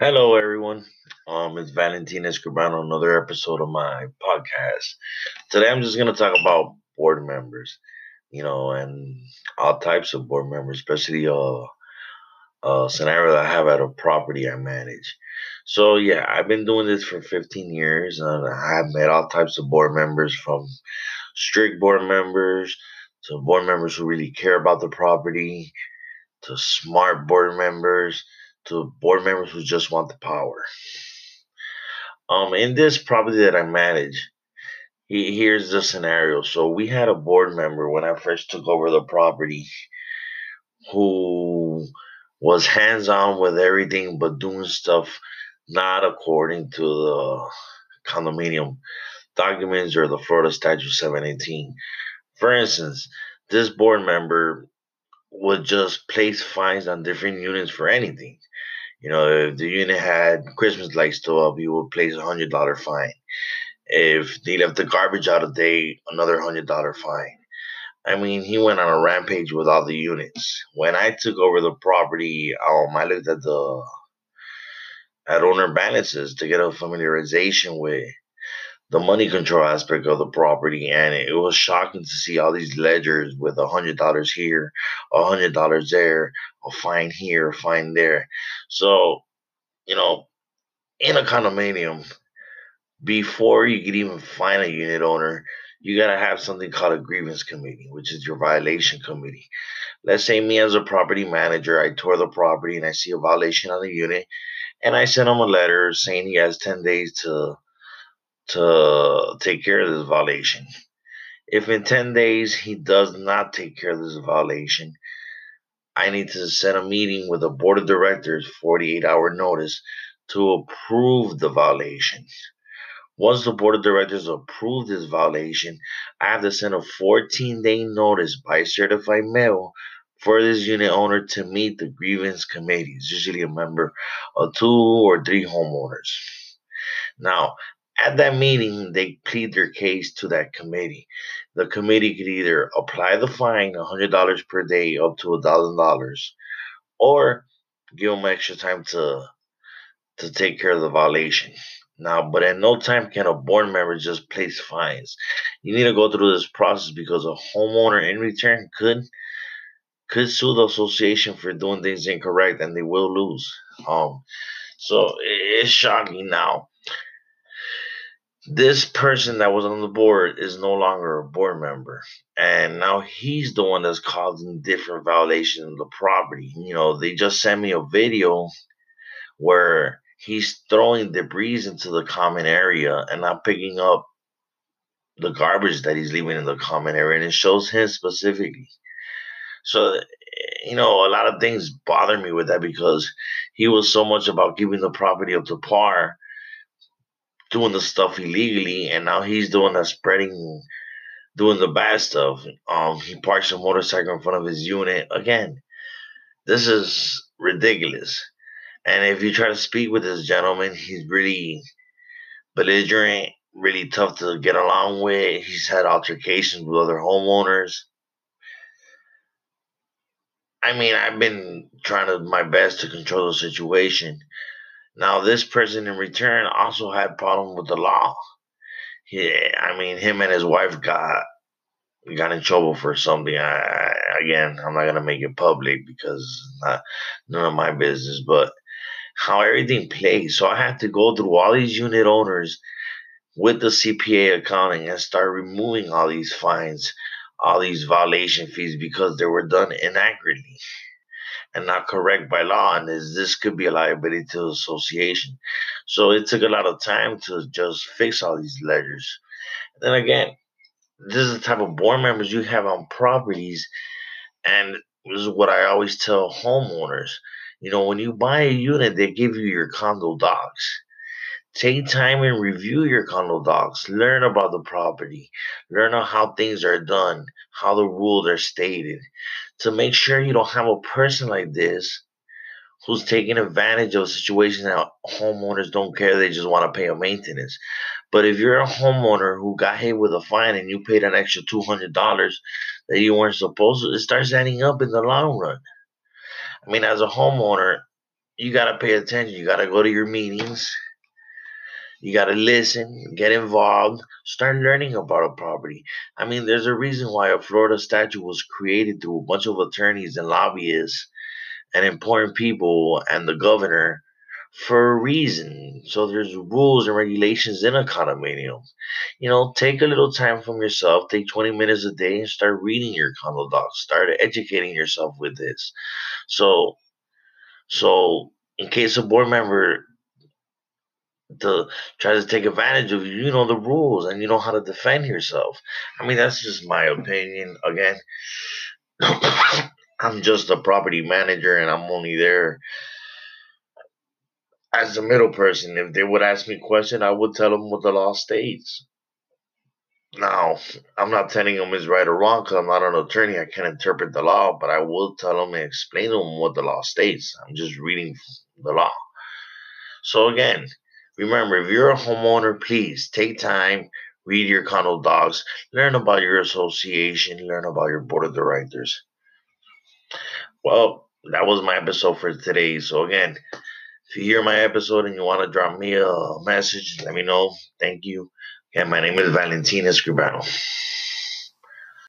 Hello, everyone. Um, it's Valentin Escribano, another episode of my podcast. Today, I'm just going to talk about board members, you know, and all types of board members, especially uh, a scenario that I have at a property I manage. So, yeah, I've been doing this for 15 years, and I have met all types of board members from strict board members to board members who really care about the property to smart board members to board members who just want the power. Um, in this property that I manage, he, here's the scenario. So we had a board member when I first took over the property who was hands on with everything but doing stuff not according to the condominium documents or the Florida Statute 718. For instance, this board member would just place fines on different units for anything. You know, if the unit had Christmas lights still up, you would place a hundred dollar fine. If they left the garbage out of day, another hundred dollar fine. I mean, he went on a rampage with all the units. When I took over the property, um, I looked at the at owner balances to get a familiarization with the money control aspect of the property, and it was shocking to see all these ledgers with a hundred dollars here, a hundred dollars there, a fine here, a fine there. So, you know, in a condominium, before you could even find a unit owner, you gotta have something called a grievance committee, which is your violation committee. Let's say me as a property manager, I tour the property and I see a violation on the unit, and I send him a letter saying he has ten days to to take care of this violation. If in 10 days he does not take care of this violation, I need to set a meeting with the board of directors, 48 hour notice, to approve the violation. Once the board of directors approve this violation, I have to send a 14 day notice by certified mail for this unit owner to meet the grievance committee. It's usually a member of two or three homeowners. Now, at that meeting, they plead their case to that committee. The committee could either apply the fine, $100 per day, up to $1,000, or give them extra time to to take care of the violation. Now, but at no time can a board member just place fines. You need to go through this process because a homeowner in return could could sue the association for doing things incorrect and they will lose. Um so it's shocking now this person that was on the board is no longer a board member. And now he's the one that's causing different violations of the property. You know they just sent me a video where he's throwing debris into the common area and not picking up the garbage that he's leaving in the common area. And it shows him specifically. So you know a lot of things bother me with that because he was so much about giving the property up to par doing the stuff illegally, and now he's doing that spreading, doing the bad stuff. Um, he parks a motorcycle in front of his unit again. This is ridiculous. And if you try to speak with this gentleman, he's really belligerent, really tough to get along with. He's had altercations with other homeowners. I mean, I've been trying to my best to control the situation. Now, this person in return also had problem with the law. I mean, him and his wife got got in trouble for something. I, again, I'm not gonna make it public because not none of my business. But how everything plays, so I had to go through all these unit owners with the CPA accounting and start removing all these fines, all these violation fees because they were done inaccurately and not correct by law, and this this could be a liability to the association. So it took a lot of time to just fix all these ledgers. And then again, this is the type of board members you have on properties, and this is what I always tell homeowners. You know, when you buy a unit, they give you your condo docs. Take time and review your condo docs. Learn about the property. Learn how things are done, how the rules are stated, to make sure you don't have a person like this who's taking advantage of a situation that homeowners don't care. They just want to pay a maintenance. But if you're a homeowner who got hit with a fine and you paid an extra two hundred dollars that you weren't supposed to, it starts adding up in the long run. I mean, as a homeowner, you got to pay attention. You got to go to your meetings. You got to listen, get involved, start learning about a property. I mean, there's a reason why a Florida statute was created through a bunch of attorneys and lobbyists and important people and the governor for a reason. So there's rules and regulations in a condominium. You know, take a little time from yourself, take 20 minutes a day and start reading your condo docs. Start educating yourself with this. So so in case a board member to try to take advantage of you, you know the rules and you know how to defend yourself. I mean that's just my opinion. Again, I'm just a property manager and I'm only there as a middle person, if they would ask me a question, I would tell them what the law states. Now, I'm not telling them it's right or wrong because I'm not an attorney. I can't interpret the law, but I will tell them and explain to them what the law states. I'm just reading the law. So, again, remember if you're a homeowner, please take time, read your condo docs, learn about your association, learn about your board of directors. Well, that was my episode for today. So, again, if you hear my episode and you want to drop me a message, let me know. Thank you. Okay, my name is Valentin Escribano.